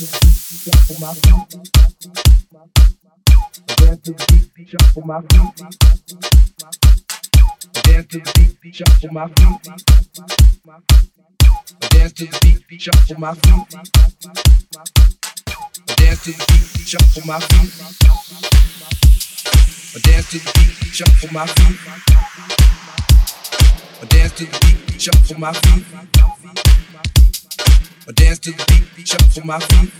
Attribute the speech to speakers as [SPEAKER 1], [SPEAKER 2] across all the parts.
[SPEAKER 1] shuffle my feet. Dance to the beat, shuffle my feet. Dance to the beat, shuffle my feet. Dance to the beat, shuffle my feet. Dance to the beat, shuffle my feet. Dance to the beat, shuffle my feet. Dance to the beat, shuffle my feet. I dance to the beat, shuffle my feet.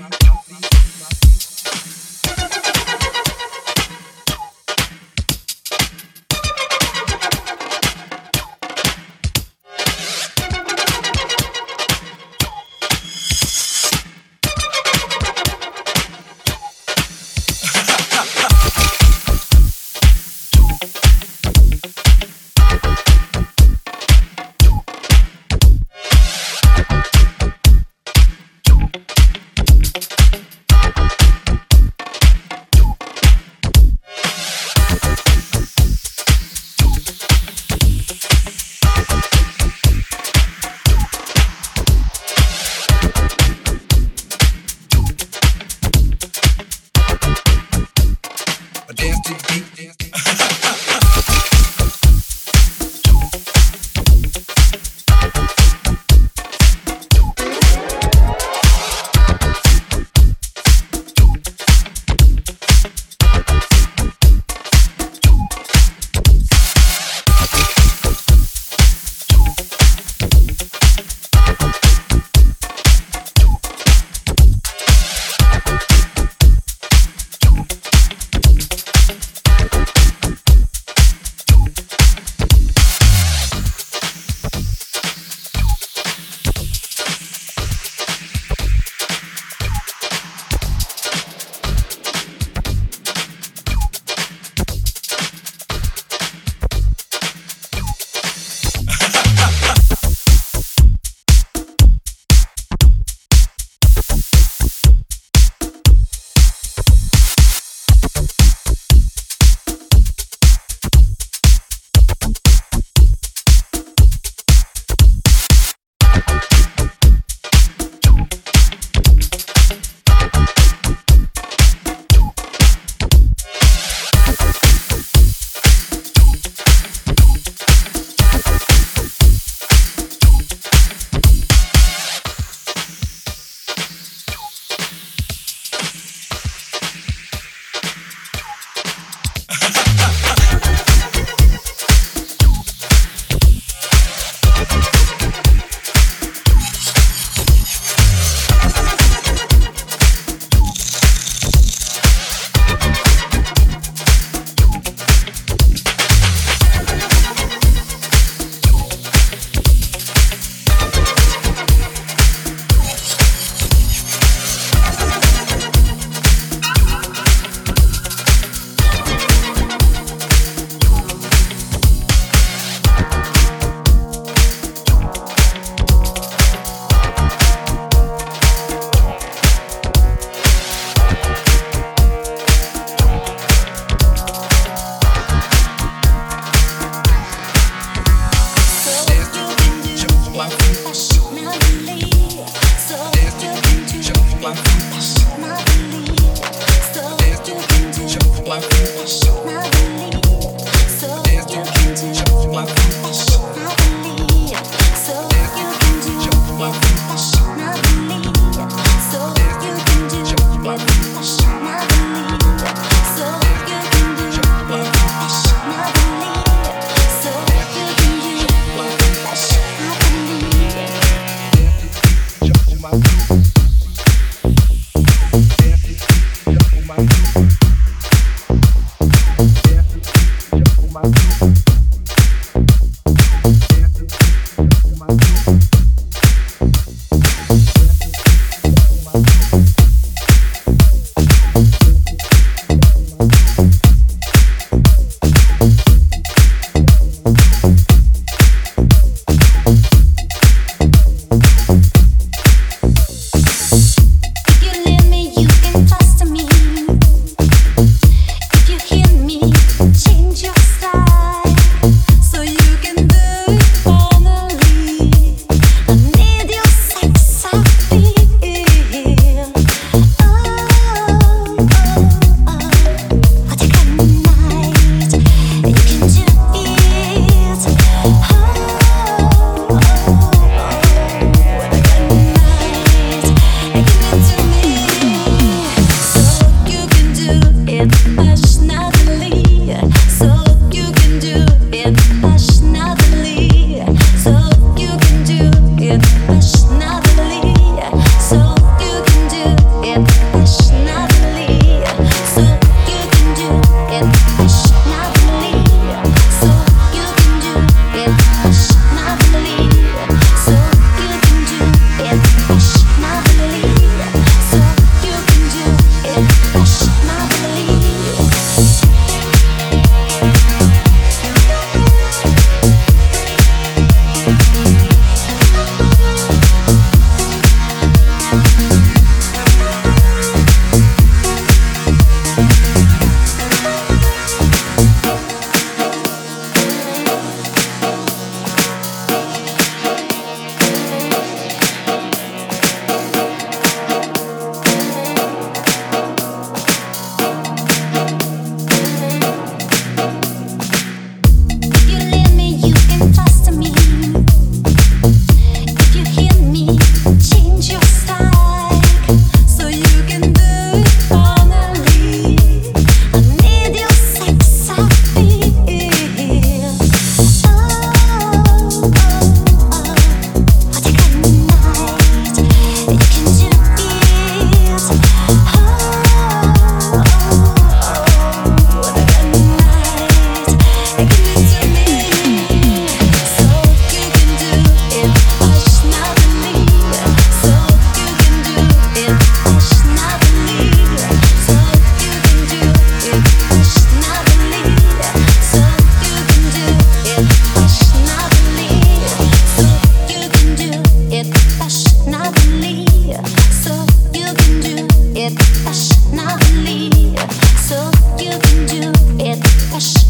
[SPEAKER 2] Hush, now believe. so you can do it. Hush.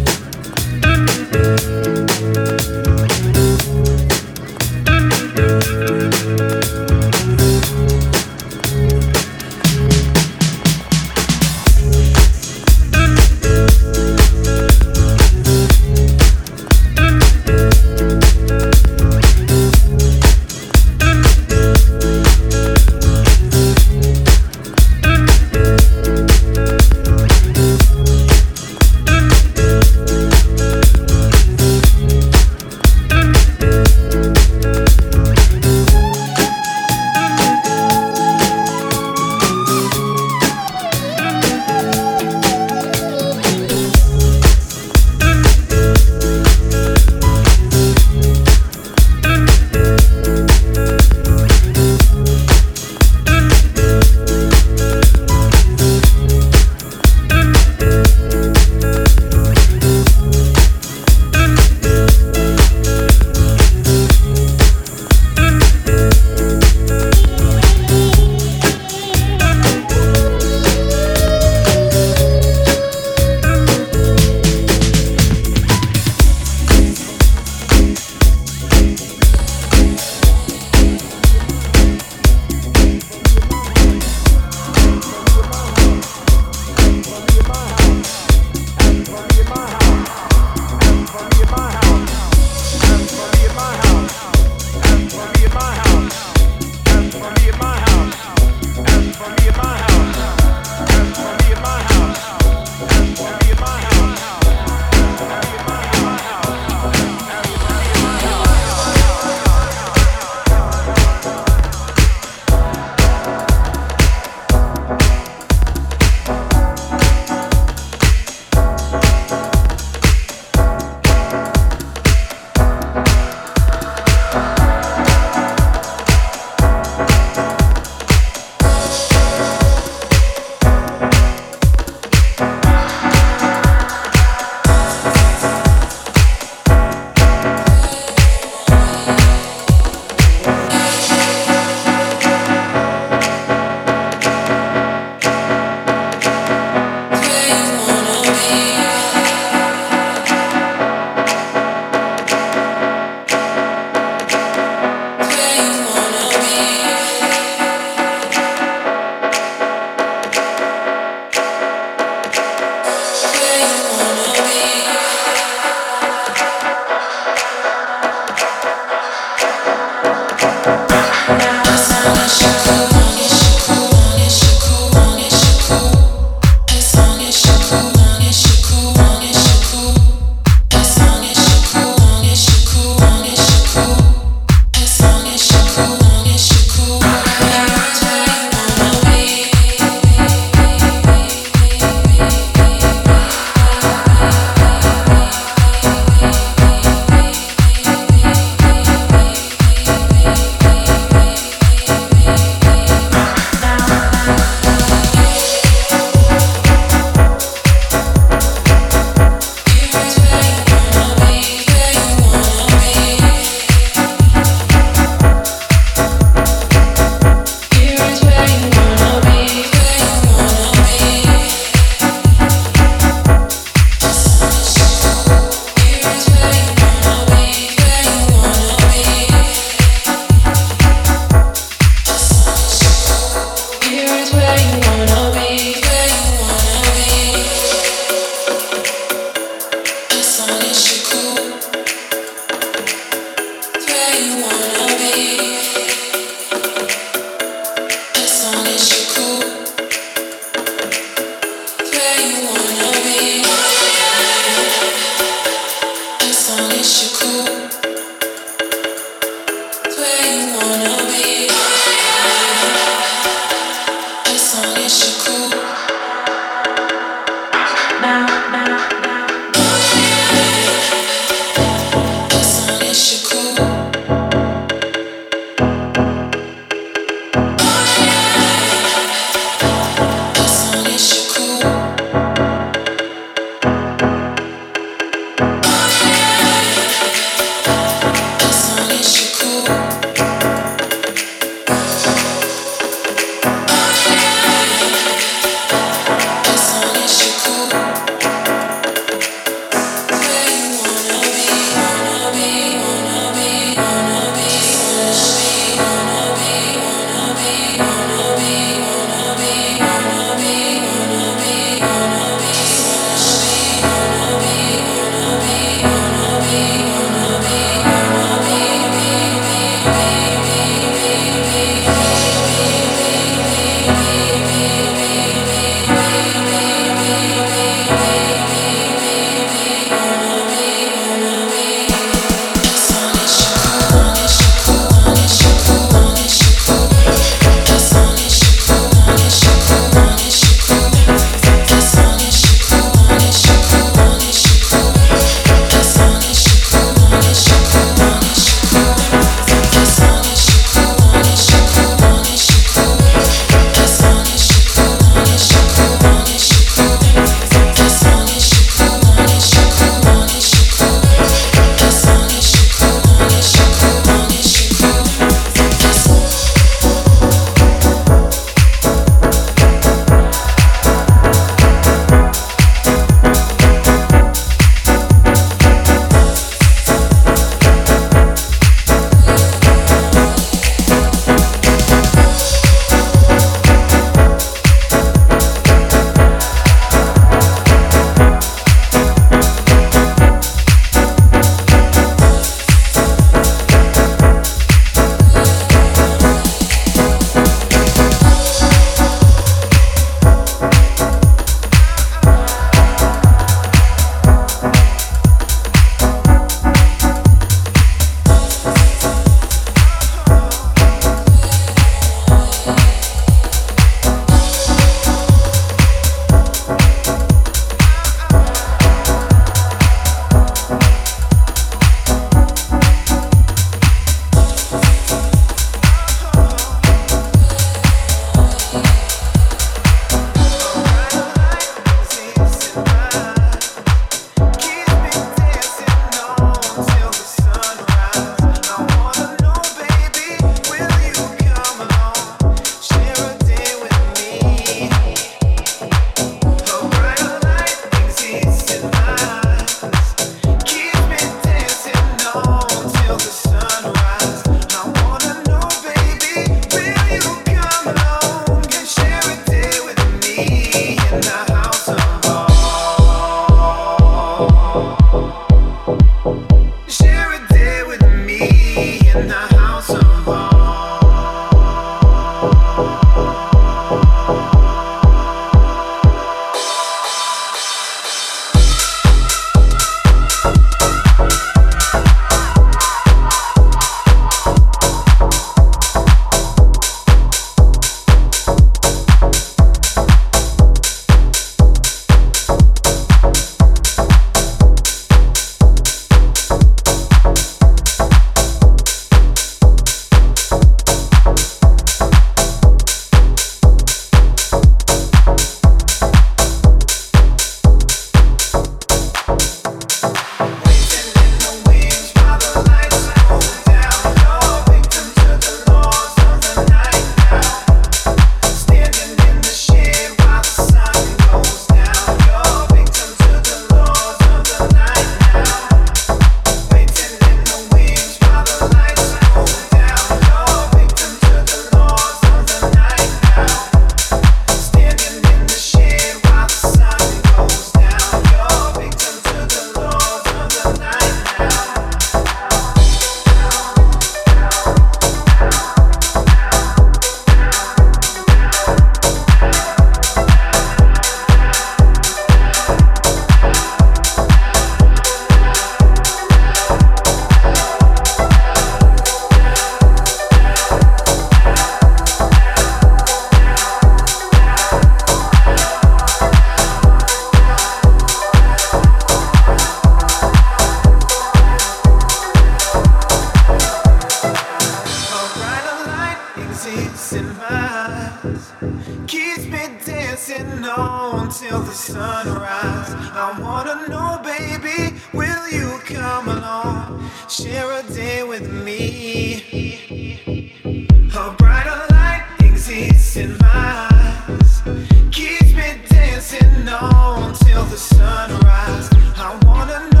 [SPEAKER 2] Keeps me dancing on till the sunrise. I wanna know.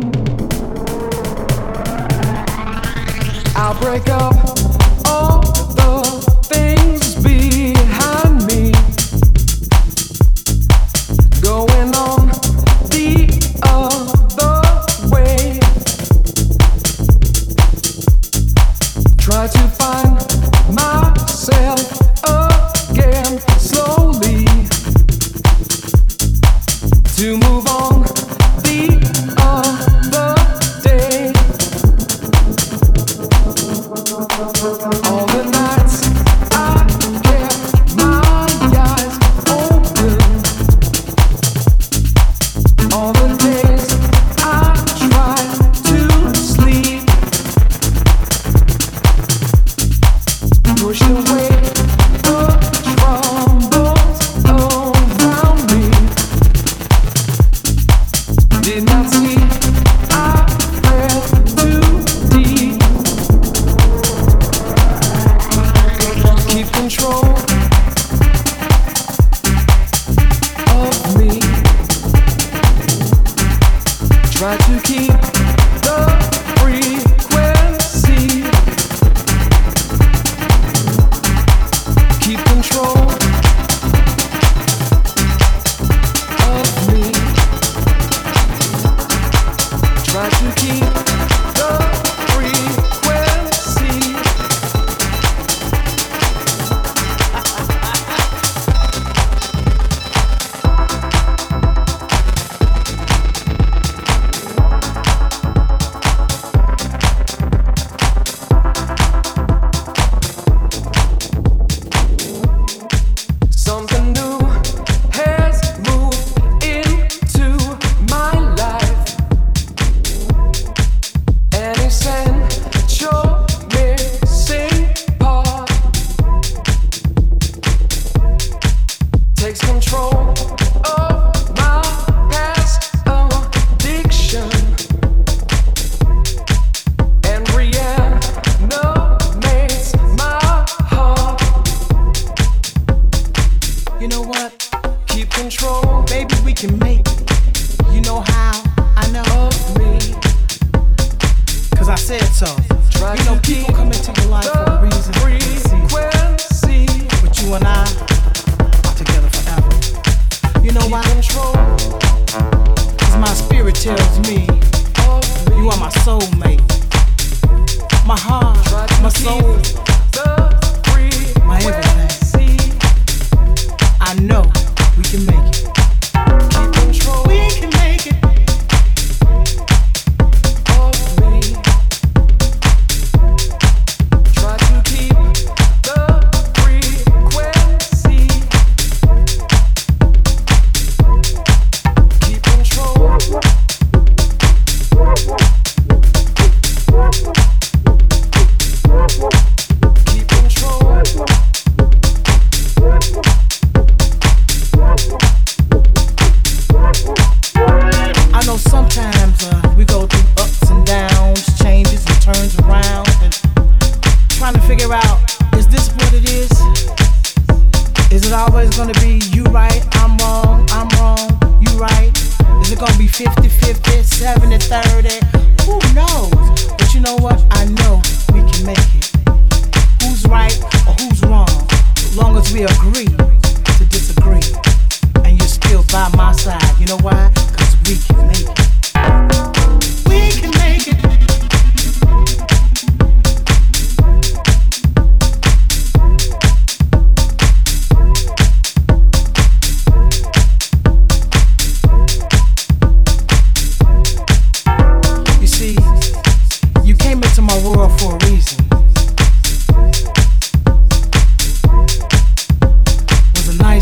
[SPEAKER 3] I'll break up.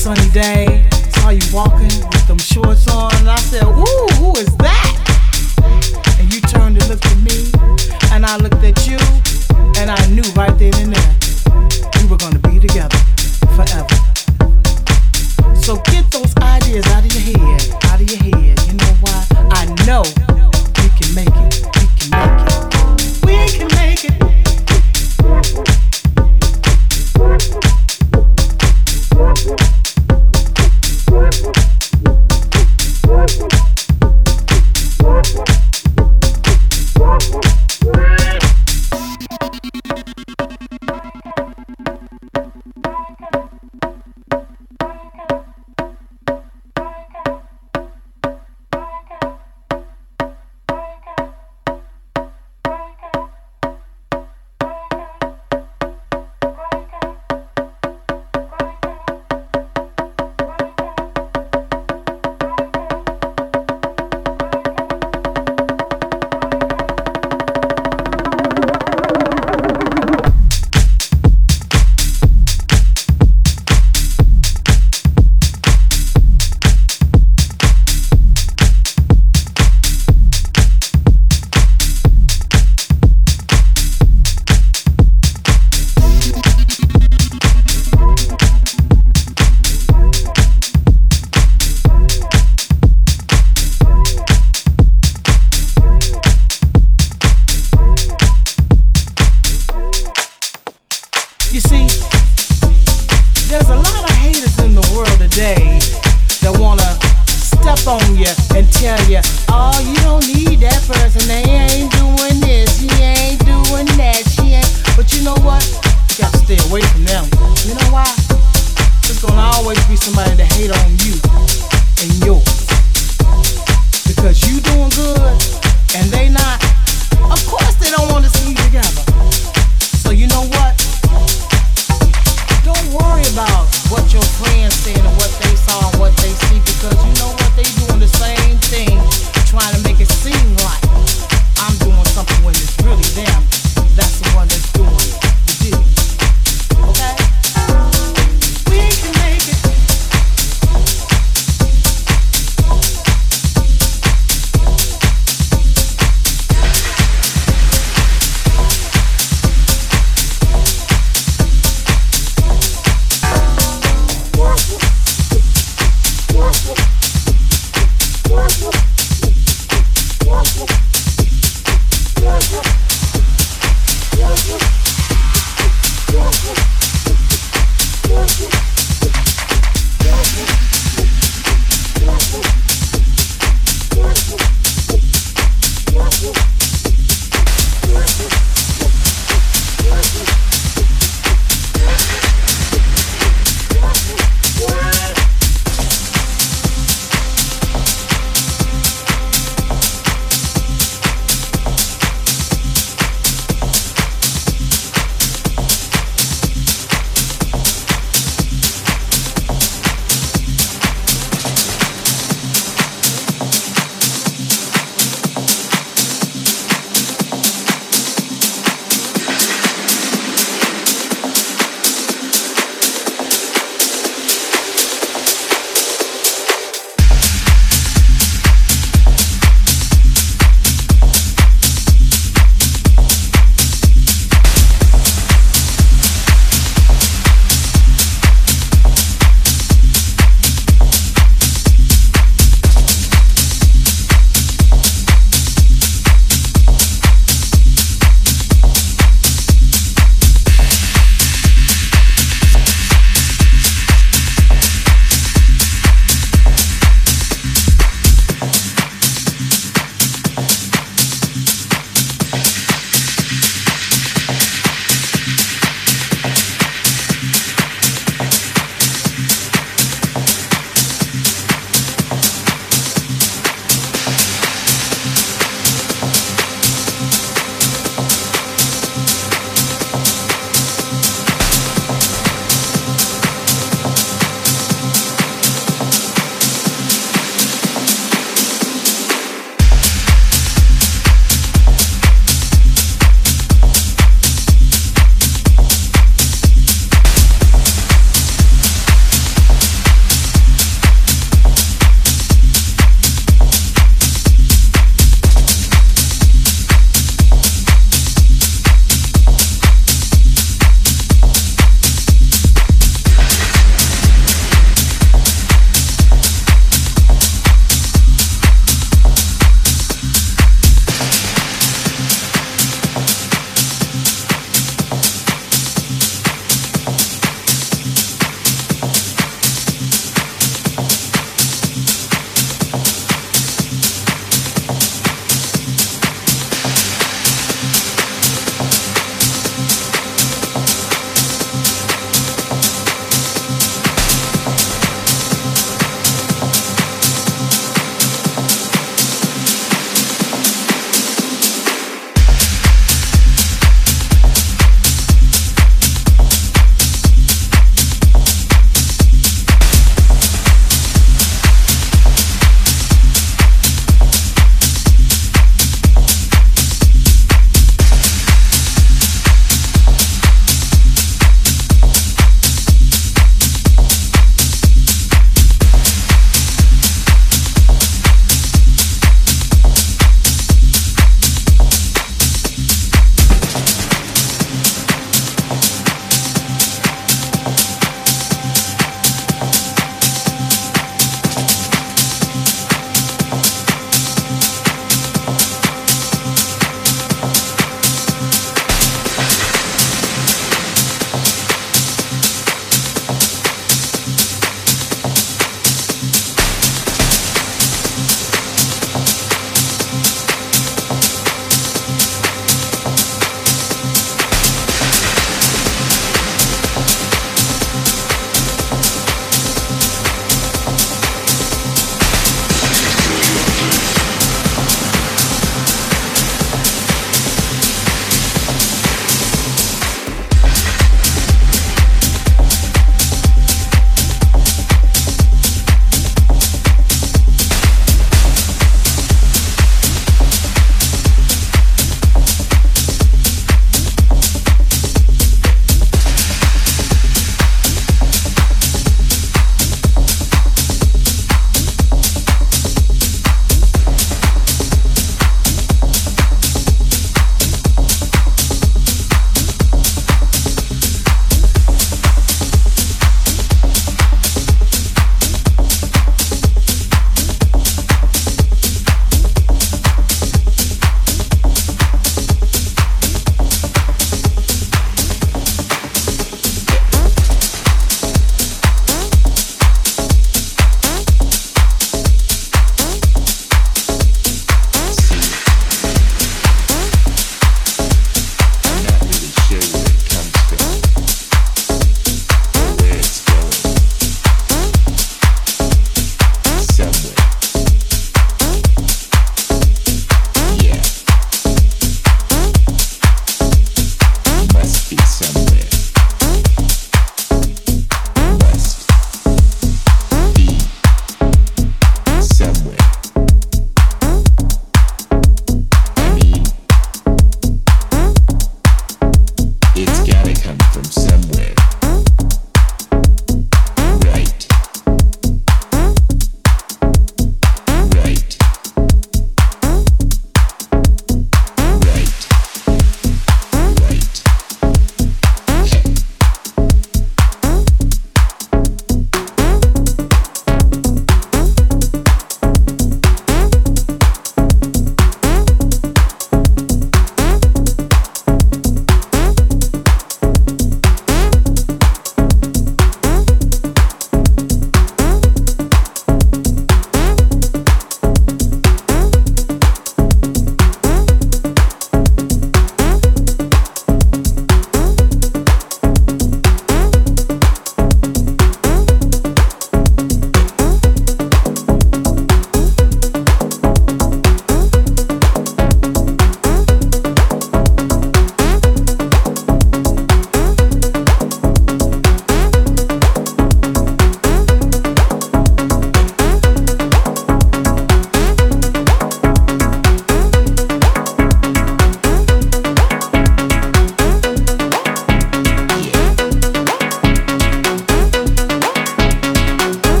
[SPEAKER 4] sunny day. Saw you walking with them shorts on, and I said, Ooh, who is that? And you turned and looked at me, and I looked at you, and I knew right then and there we were gonna be together forever. So get those ideas out of your head, out of your head. You know why? I know